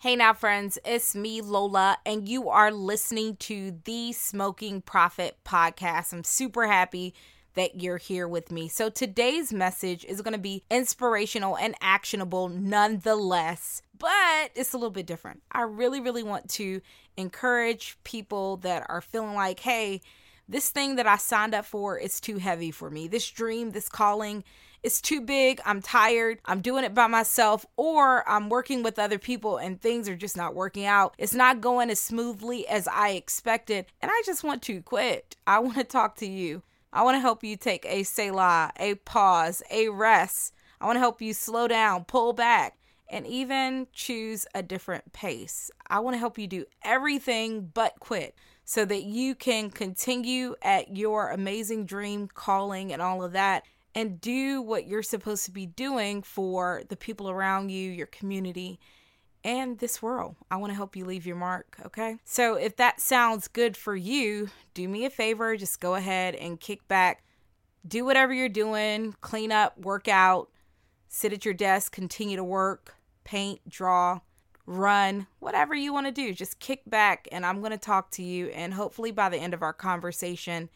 Hey now, friends, it's me, Lola, and you are listening to the Smoking Prophet podcast. I'm super happy that you're here with me. So, today's message is going to be inspirational and actionable nonetheless, but it's a little bit different. I really, really want to encourage people that are feeling like, hey, this thing that I signed up for is too heavy for me. This dream, this calling, it's too big, I'm tired, I'm doing it by myself, or I'm working with other people and things are just not working out. It's not going as smoothly as I expected, and I just want to quit. I want to talk to you. I want to help you take a Selah, a pause, a rest. I want to help you slow down, pull back, and even choose a different pace. I want to help you do everything but quit so that you can continue at your amazing dream calling and all of that and do what you're supposed to be doing for the people around you, your community, and this world. I want to help you leave your mark, okay? So if that sounds good for you, do me a favor, just go ahead and kick back, do whatever you're doing, clean up, work out, sit at your desk, continue to work, paint, draw, run, whatever you want to do. Just kick back and I'm going to talk to you and hopefully by the end of our conversation,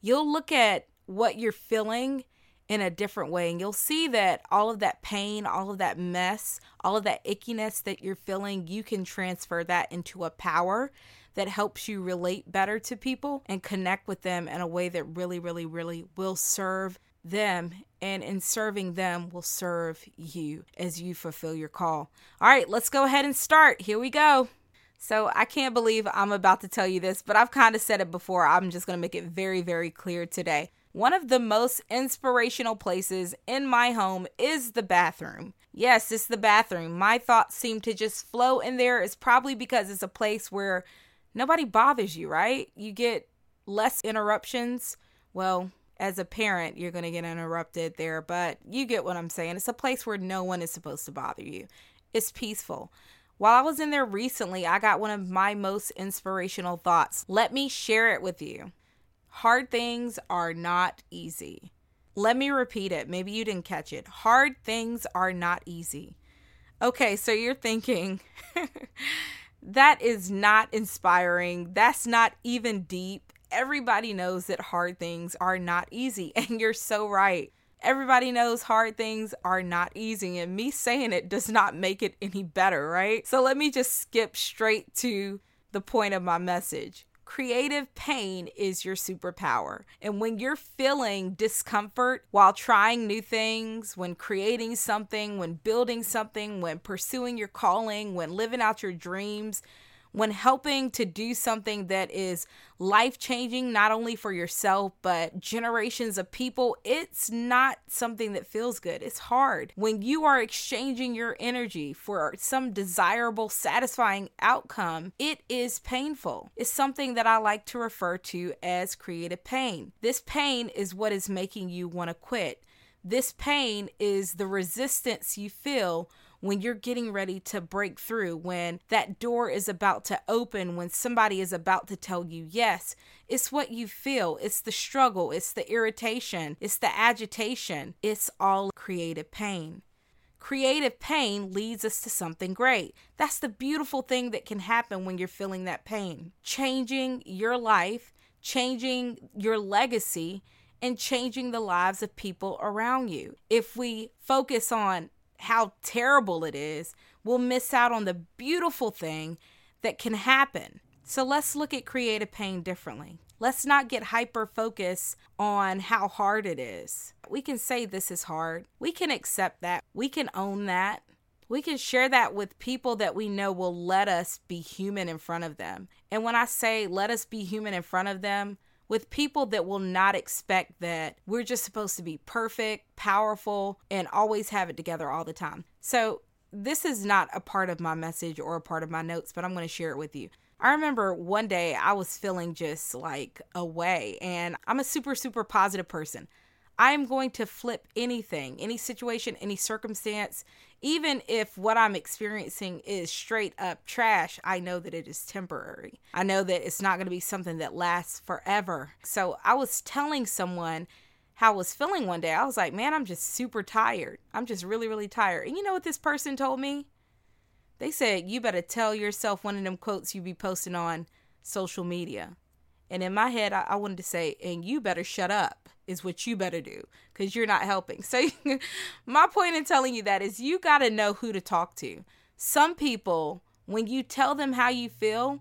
you'll look at what you're feeling in a different way. And you'll see that all of that pain, all of that mess, all of that ickiness that you're feeling, you can transfer that into a power that helps you relate better to people and connect with them in a way that really, really, really will serve them. And in serving them, will serve you as you fulfill your call. All right, let's go ahead and start. Here we go. So I can't believe I'm about to tell you this, but I've kind of said it before. I'm just going to make it very, very clear today. One of the most inspirational places in my home is the bathroom. Yes, it's the bathroom. My thoughts seem to just flow in there. It's probably because it's a place where nobody bothers you, right? You get less interruptions. Well, as a parent, you're going to get interrupted there, but you get what I'm saying. It's a place where no one is supposed to bother you. It's peaceful. While I was in there recently, I got one of my most inspirational thoughts. Let me share it with you. Hard things are not easy. Let me repeat it. Maybe you didn't catch it. Hard things are not easy. Okay, so you're thinking, that is not inspiring. That's not even deep. Everybody knows that hard things are not easy. And you're so right. Everybody knows hard things are not easy. And me saying it does not make it any better, right? So let me just skip straight to the point of my message creative pain is your superpower. And when you're feeling discomfort while trying new things, when creating something, when building something, when pursuing your calling, when living out your dreams, when helping to do something that is life changing, not only for yourself, but generations of people, it's not something that feels good. It's hard. When you are exchanging your energy for some desirable, satisfying outcome, it is painful. It's something that I like to refer to as creative pain. This pain is what is making you want to quit. This pain is the resistance you feel when you're getting ready to break through, when that door is about to open, when somebody is about to tell you yes. It's what you feel. It's the struggle. It's the irritation. It's the agitation. It's all creative pain. Creative pain leads us to something great. That's the beautiful thing that can happen when you're feeling that pain. Changing your life, changing your legacy, and changing the lives of people around you. If we focus on how terrible it is, we'll miss out on the beautiful thing that can happen. So let's look at creative pain differently. Let's not get hyper focused on how hard it is. We can say this is hard. We can accept that. We can own that. We can share that with people that we know will let us be human in front of them. And when I say let us be human in front of them, with people that will not expect that we're just supposed to be perfect, powerful, and always have it together all the time. So, this is not a part of my message or a part of my notes, but I'm going to share it with you. I remember one day I was feeling just like away, and I'm a super, super positive person. I am going to flip anything, any situation, any circumstance, even if what I'm experiencing is straight up trash, I know that it is temporary. I know that it's not going to be something that lasts forever. So I was telling someone how I was feeling one day. I was like, man, I'm just super tired. I'm just really, really tired. And you know what this person told me? They said, you better tell yourself one of them quotes you be posting on social media. And in my head, I, I wanted to say, and you better shut up is what you better do because you're not helping. So, my point in telling you that is you got to know who to talk to. Some people, when you tell them how you feel,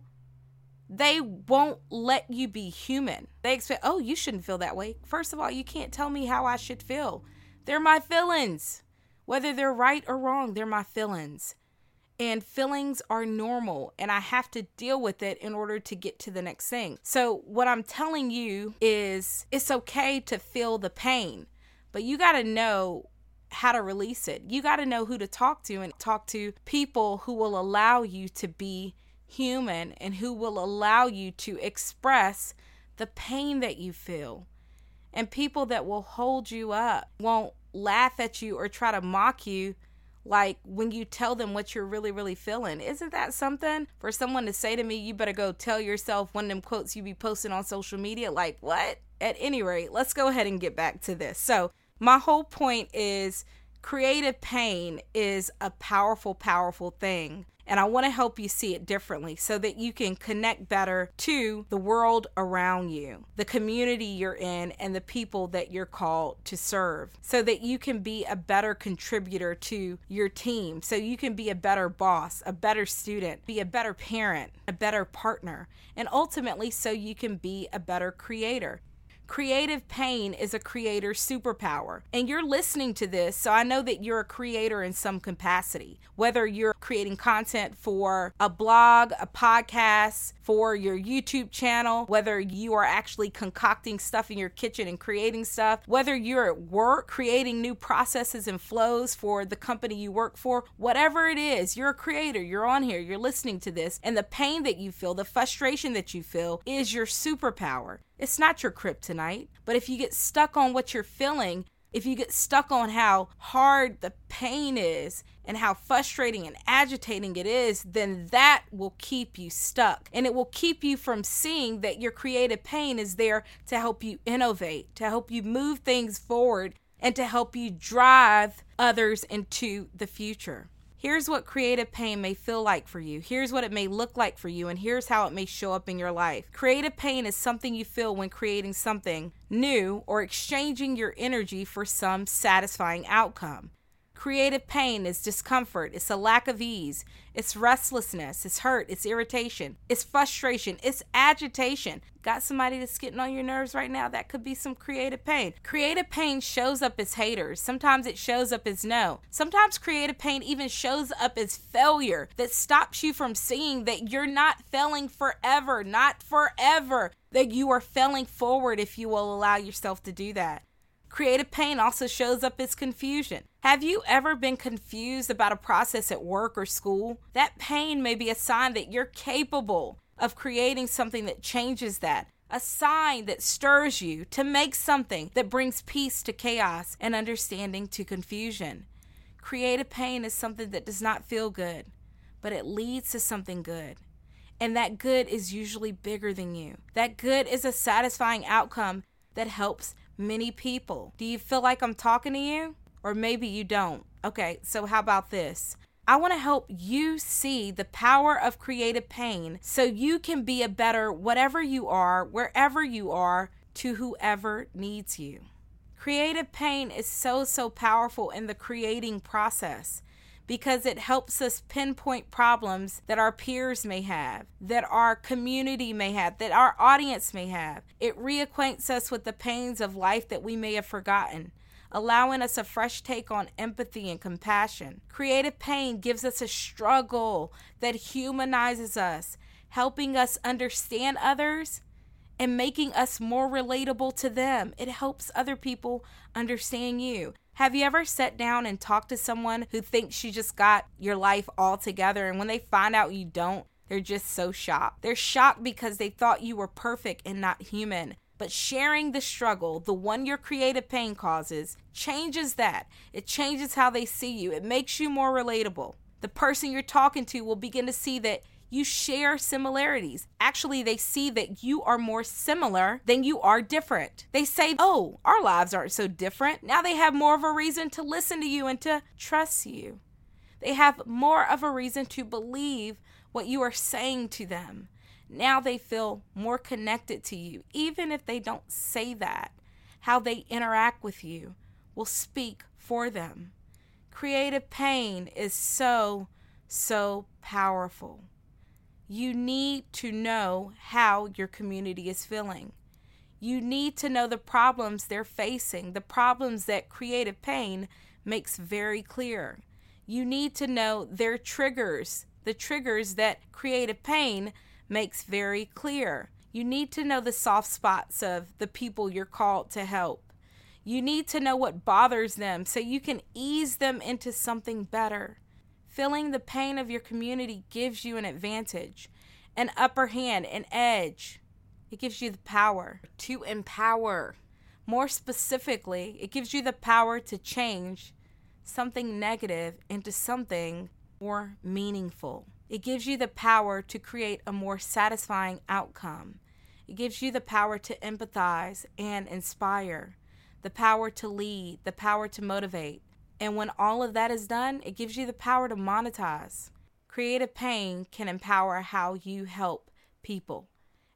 they won't let you be human. They expect, oh, you shouldn't feel that way. First of all, you can't tell me how I should feel. They're my feelings. Whether they're right or wrong, they're my feelings and feelings are normal and I have to deal with it in order to get to the next thing. So, what I'm telling you is it's okay to feel the pain, but you got to know how to release it. You got to know who to talk to and talk to people who will allow you to be human and who will allow you to express the pain that you feel. And people that will hold you up, won't laugh at you or try to mock you like when you tell them what you're really really feeling isn't that something? For someone to say to me you better go tell yourself one of them quotes you be posting on social media like what? At any rate let's go ahead and get back to this. So my whole point is creative pain is a powerful powerful thing and I want to help you see it differently so that you can connect better to the world around you, the community you're in, and the people that you're called to serve, so that you can be a better contributor to your team, so you can be a better boss, a better student, be a better parent, a better partner, and ultimately so you can be a better creator. Creative pain is a creator's superpower. And you're listening to this, so I know that you're a creator in some capacity. Whether you're creating content for a blog, a podcast, for your YouTube channel, whether you are actually concocting stuff in your kitchen and creating stuff, whether you're at work creating new processes and flows for the company you work for, whatever it is, you're a creator, you're on here, you're listening to this, and the pain that you feel, the frustration that you feel is your superpower. It's not your kryptonite. But if you get stuck on what you're feeling, if you get stuck on how hard the pain is and how frustrating and agitating it is, then that will keep you stuck. And it will keep you from seeing that your creative pain is there to help you innovate, to help you move things forward, and to help you drive others into the future. Here's what creative pain may feel like for you. Here's what it may look like for you, and here's how it may show up in your life. Creative pain is something you feel when creating something new or exchanging your energy for some satisfying outcome. Creative pain is discomfort, it's a lack of ease, it's restlessness, it's hurt, it's irritation, it's frustration, it's agitation. Got somebody that's getting on your nerves right now? That could be some creative pain. Creative pain shows up as haters. Sometimes it shows up as no. Sometimes creative pain even shows up as failure that stops you from seeing that you're not failing forever, not forever, that you are failing forward if you will allow yourself to do that. Creative pain also shows up as confusion. Have you ever been confused about a process at work or school? That pain may be a sign that you're capable of creating something that changes that. A sign that stirs you to make something that brings peace to chaos and understanding to confusion. Creative pain is something that does not feel good, but it leads to something good. And that good is usually bigger than you. That good is a satisfying outcome that helps many people. Do you feel like I'm talking to you? Or maybe you don't. Okay, so how about this? I want to help you see the power of creative pain so you can be a better whatever you are, wherever you are, to whoever needs you. Creative pain is so, so powerful in the creating process because it helps us pinpoint problems that our peers may have, that our community may have, that our audience may have. It reacquaints us with the pains of life that we may have forgotten allowing us a fresh take on empathy and compassion. Creative pain gives us a struggle that humanizes us, helping us understand others and making us more relatable to them. It helps other people understand you. Have you ever sat down and talked to someone who thinks you just got your life all together and when they find out you don't, they're just so shocked. They're shocked because they thought you were perfect and not human. But sharing the struggle, the one your creative pain causes, changes that. It changes how they see you. It makes you more relatable. The person you're talking to will begin to see that you share similarities. Actually, they see that you are more similar than you are different. They say, Oh, our lives aren't so different. Now they have more of a reason to listen to you and to trust you. They have more of a reason to believe what you are saying to them. Now they feel more connected to you, even if they don't say that. How they interact with you will speak for them. Creative pain is so, so powerful. You need to know how your community is feeling. You need to know the problems they're facing, the problems that creative pain makes very clear. You need to know their triggers, the triggers that creative pain makes very clear. You need to know the soft spots of the people you're called to help. You need to know what bothers them so you can ease them into something better. Feeling the pain of your community gives you an advantage, an upper hand, an edge. It gives you the power to empower. More specifically, it gives you the power to change something negative into something more meaningful. It gives you the power to create a more satisfying outcome. It gives you the power to empathize and inspire, the power to lead, the power to motivate. And when all of that is done, it gives you the power to monetize. Creative pain can empower how you help people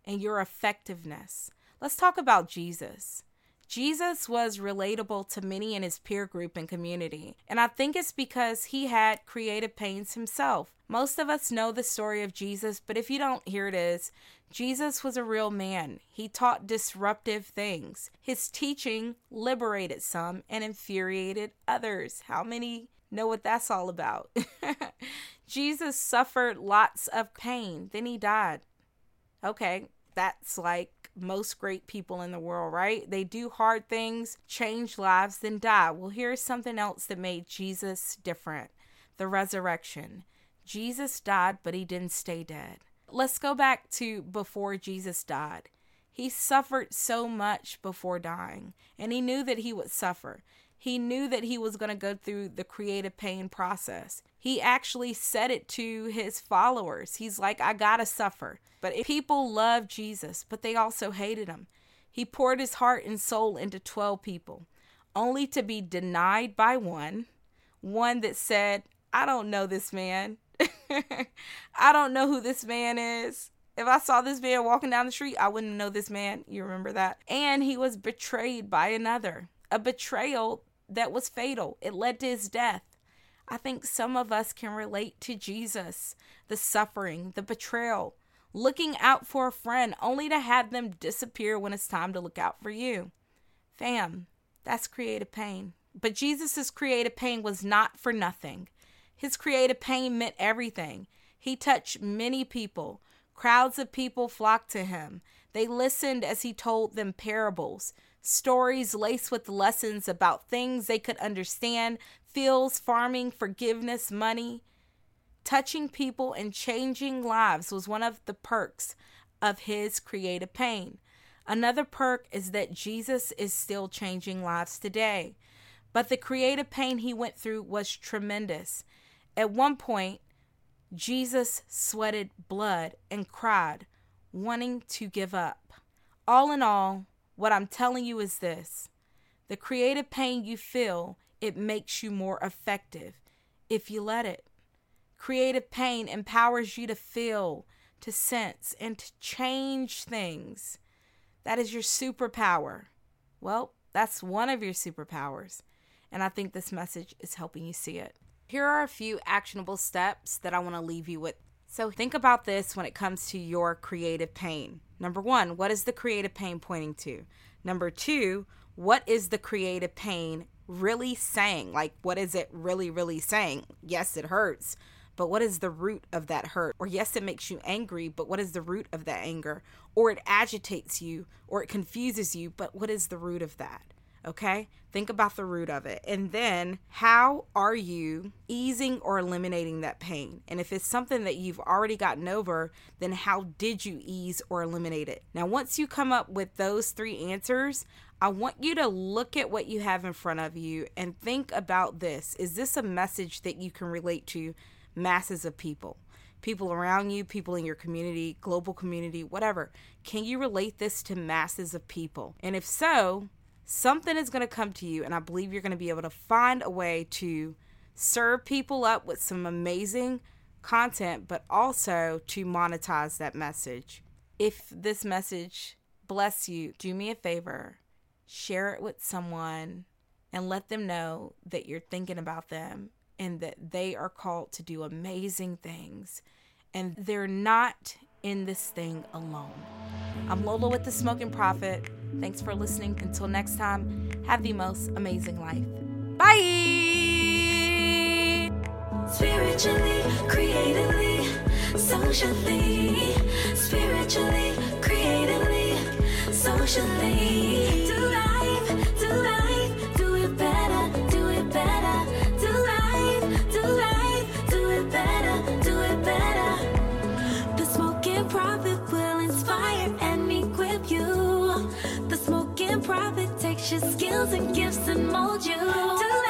and your effectiveness. Let's talk about Jesus. Jesus was relatable to many in his peer group and community, and I think it's because he had creative pains himself. Most of us know the story of Jesus, but if you don't, here it is. Jesus was a real man. He taught disruptive things. His teaching liberated some and infuriated others. How many know what that's all about? Jesus suffered lots of pain, then he died. Okay, that's like most great people in the world, right? They do hard things, change lives, then die. Well, here's something else that made Jesus different the resurrection. Jesus died, but he didn't stay dead. Let's go back to before Jesus died. He suffered so much before dying, and he knew that he would suffer. He knew that he was going to go through the creative pain process. He actually said it to his followers. He's like, I got to suffer. But people loved Jesus, but they also hated him. He poured his heart and soul into 12 people, only to be denied by one, one that said, I don't know this man. I don't know who this man is. If I saw this man walking down the street, I wouldn't know this man. You remember that? And he was betrayed by another, a betrayal that was fatal. It led to his death. I think some of us can relate to Jesus, the suffering, the betrayal, looking out for a friend only to have them disappear when it's time to look out for you. Fam, that's creative pain. But Jesus' creative pain was not for nothing. His creative pain meant everything. He touched many people. Crowds of people flocked to him. They listened as he told them parables, stories laced with lessons about things they could understand fields, farming, forgiveness, money. Touching people and changing lives was one of the perks of his creative pain. Another perk is that Jesus is still changing lives today. But the creative pain he went through was tremendous. At one point, Jesus sweated blood and cried, wanting to give up. All in all, what I'm telling you is this the creative pain you feel, it makes you more effective if you let it. Creative pain empowers you to feel, to sense, and to change things. That is your superpower. Well, that's one of your superpowers. And I think this message is helping you see it. Here are a few actionable steps that I want to leave you with. So think about this when it comes to your creative pain. Number one, what is the creative pain pointing to? Number two, what is the creative pain really saying? Like, what is it really, really saying? Yes, it hurts, but what is the root of that hurt? Or, yes, it makes you angry, but what is the root of that anger? Or it agitates you, or it confuses you, but what is the root of that? Okay? Think about the root of it. And then, how are you easing or eliminating that pain? And if it's something that you've already gotten over, then how did you ease or eliminate it? Now, once you come up with those three answers, I want you to look at what you have in front of you and think about this. Is this a message that you can relate to masses of people? People around you, people in your community, global community, whatever. Can you relate this to masses of people? And if so, something is going to come to you, and I believe you're going to be able to find a way to serve people up with some amazing content, but also to monetize that message. If this message bless you, do me a favor, share it with someone and let them know that you're thinking about them and that they are called to do amazing things and they're not in this thing alone. I'm Lola with the Smoking Prophet. Thanks for listening. Until next time, have the most amazing life. Bye. Spiritually, creatively, socially, spiritually, creatively, socially. Your skills and gifts and mold you.